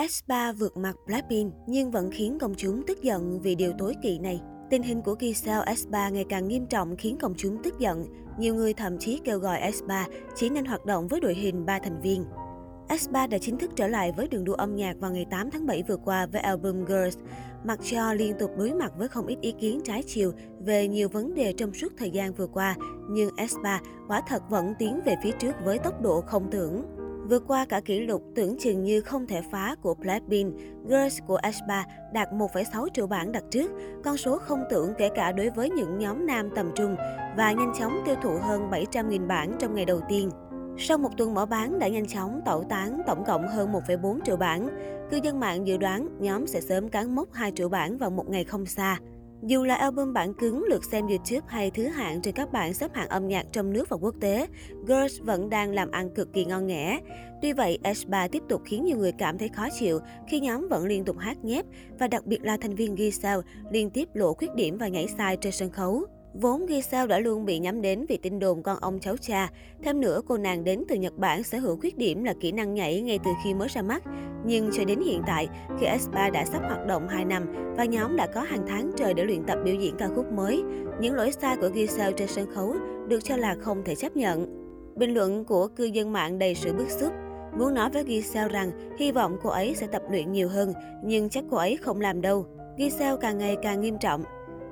S3 vượt mặt Blackpink nhưng vẫn khiến công chúng tức giận vì điều tối kỵ này. Tình hình của Giselle S3 ngày càng nghiêm trọng khiến công chúng tức giận. Nhiều người thậm chí kêu gọi S3 chỉ nên hoạt động với đội hình 3 thành viên. S3 đã chính thức trở lại với đường đua âm nhạc vào ngày 8 tháng 7 vừa qua với album Girls, mặc cho liên tục đối mặt với không ít ý kiến trái chiều về nhiều vấn đề trong suốt thời gian vừa qua, nhưng S3 quả thật vẫn tiến về phía trước với tốc độ không tưởng. Vượt qua cả kỷ lục tưởng chừng như không thể phá của Blackpink, Girls của Aespa đạt 1,6 triệu bản đặt trước, con số không tưởng kể cả đối với những nhóm nam tầm trung và nhanh chóng tiêu thụ hơn 700.000 bản trong ngày đầu tiên. Sau một tuần mở bán đã nhanh chóng tẩu tán tổng cộng hơn 1,4 triệu bản. Cư dân mạng dự đoán nhóm sẽ sớm cán mốc 2 triệu bản vào một ngày không xa. Dù là album bản cứng, lượt xem YouTube hay thứ hạng trên các bảng xếp hạng âm nhạc trong nước và quốc tế, Girls vẫn đang làm ăn cực kỳ ngon nghẻ. Tuy vậy, S3 tiếp tục khiến nhiều người cảm thấy khó chịu khi nhóm vẫn liên tục hát nhép và đặc biệt là thành viên Giselle liên tiếp lộ khuyết điểm và nhảy sai trên sân khấu. Vốn Giselle đã luôn bị nhắm đến vì tin đồn con ông cháu cha. Thêm nữa, cô nàng đến từ Nhật Bản sở hữu khuyết điểm là kỹ năng nhảy ngay từ khi mới ra mắt. Nhưng cho đến hiện tại, khi S3 đã sắp hoạt động 2 năm và nhóm đã có hàng tháng trời để luyện tập biểu diễn ca khúc mới, những lỗi sai của Giselle trên sân khấu được cho là không thể chấp nhận. Bình luận của cư dân mạng đầy sự bức xúc. Muốn nói với Giselle rằng hy vọng cô ấy sẽ tập luyện nhiều hơn, nhưng chắc cô ấy không làm đâu. Giselle càng ngày càng nghiêm trọng.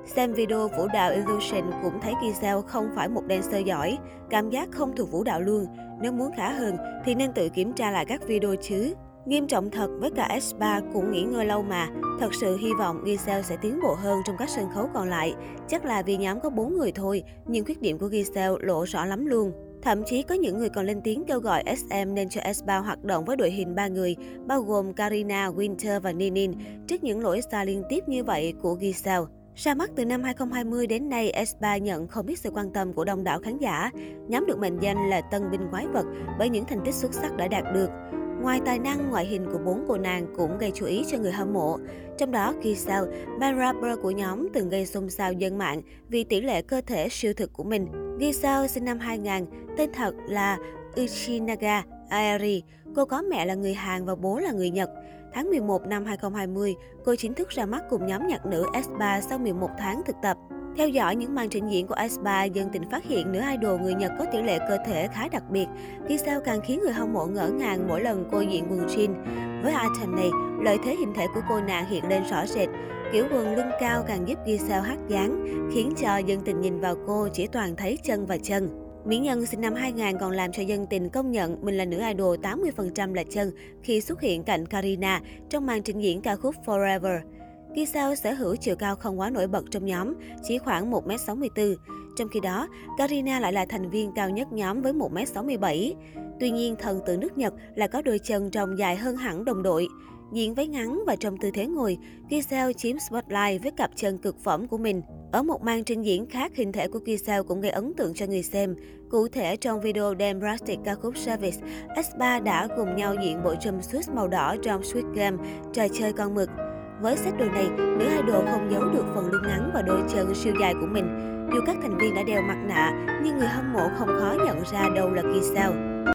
Xem video vũ đạo Illusion cũng thấy Giselle không phải một dancer giỏi, cảm giác không thuộc vũ đạo luôn. Nếu muốn khá hơn thì nên tự kiểm tra lại các video chứ. Nghiêm trọng thật với cả S3 cũng nghỉ ngơi lâu mà. Thật sự hy vọng Giselle sẽ tiến bộ hơn trong các sân khấu còn lại. Chắc là vì nhóm có 4 người thôi, nhưng khuyết điểm của Giselle lộ rõ lắm luôn. Thậm chí có những người còn lên tiếng kêu gọi SM nên cho S3 hoạt động với đội hình 3 người, bao gồm Karina, Winter và Ninin, trước những lỗi sai liên tiếp như vậy của Giselle. Ra mắt từ năm 2020 đến nay, S3 nhận không ít sự quan tâm của đông đảo khán giả. Nhóm được mệnh danh là tân binh quái vật bởi những thành tích xuất sắc đã đạt được. Ngoài tài năng, ngoại hình của bốn cô nàng cũng gây chú ý cho người hâm mộ. Trong đó, Giselle, ban rapper của nhóm từng gây xôn xao dân mạng vì tỷ lệ cơ thể siêu thực của mình. Giselle sinh năm 2000, tên thật là Uchinaga Aeri. Cô có mẹ là người Hàn và bố là người Nhật. Tháng 11 năm 2020, cô chính thức ra mắt cùng nhóm nhạc nữ S3 sau 11 tháng thực tập. Theo dõi những màn trình diễn của S3, dân tình phát hiện nữ idol người Nhật có tỷ lệ cơ thể khá đặc biệt. Giselle càng khiến người hâm mộ ngỡ ngàng mỗi lần cô diện quần jean. Với item này, lợi thế hình thể của cô nàng hiện lên rõ rệt. Kiểu quần lưng cao càng giúp Giselle hát dáng, khiến cho dân tình nhìn vào cô chỉ toàn thấy chân và chân. Mỹ Nhân sinh năm 2000 còn làm cho dân tình công nhận mình là nữ idol 80% là chân khi xuất hiện cạnh Karina trong màn trình diễn ca khúc Forever. Giselle sở hữu chiều cao không quá nổi bật trong nhóm, chỉ khoảng 1m64. Trong khi đó, Karina lại là thành viên cao nhất nhóm với 1m67. Tuy nhiên, thần tượng nước Nhật là có đôi chân trông dài hơn hẳn đồng đội. Diện váy ngắn và trong tư thế ngồi, Giselle chiếm spotlight với cặp chân cực phẩm của mình. Ở một màn trình diễn khác, hình thể của Giselle cũng gây ấn tượng cho người xem. Cụ thể, trong video Damn Rustic ca khúc Service, S3 đã cùng nhau diện bộ jumpsuit màu đỏ trong Sweet Game, trò chơi con mực. Với set đồ này, nữ idol không giấu được phần lưng ngắn và đôi chân siêu dài của mình. Dù các thành viên đã đeo mặt nạ, nhưng người hâm mộ không khó nhận ra đâu là Giselle.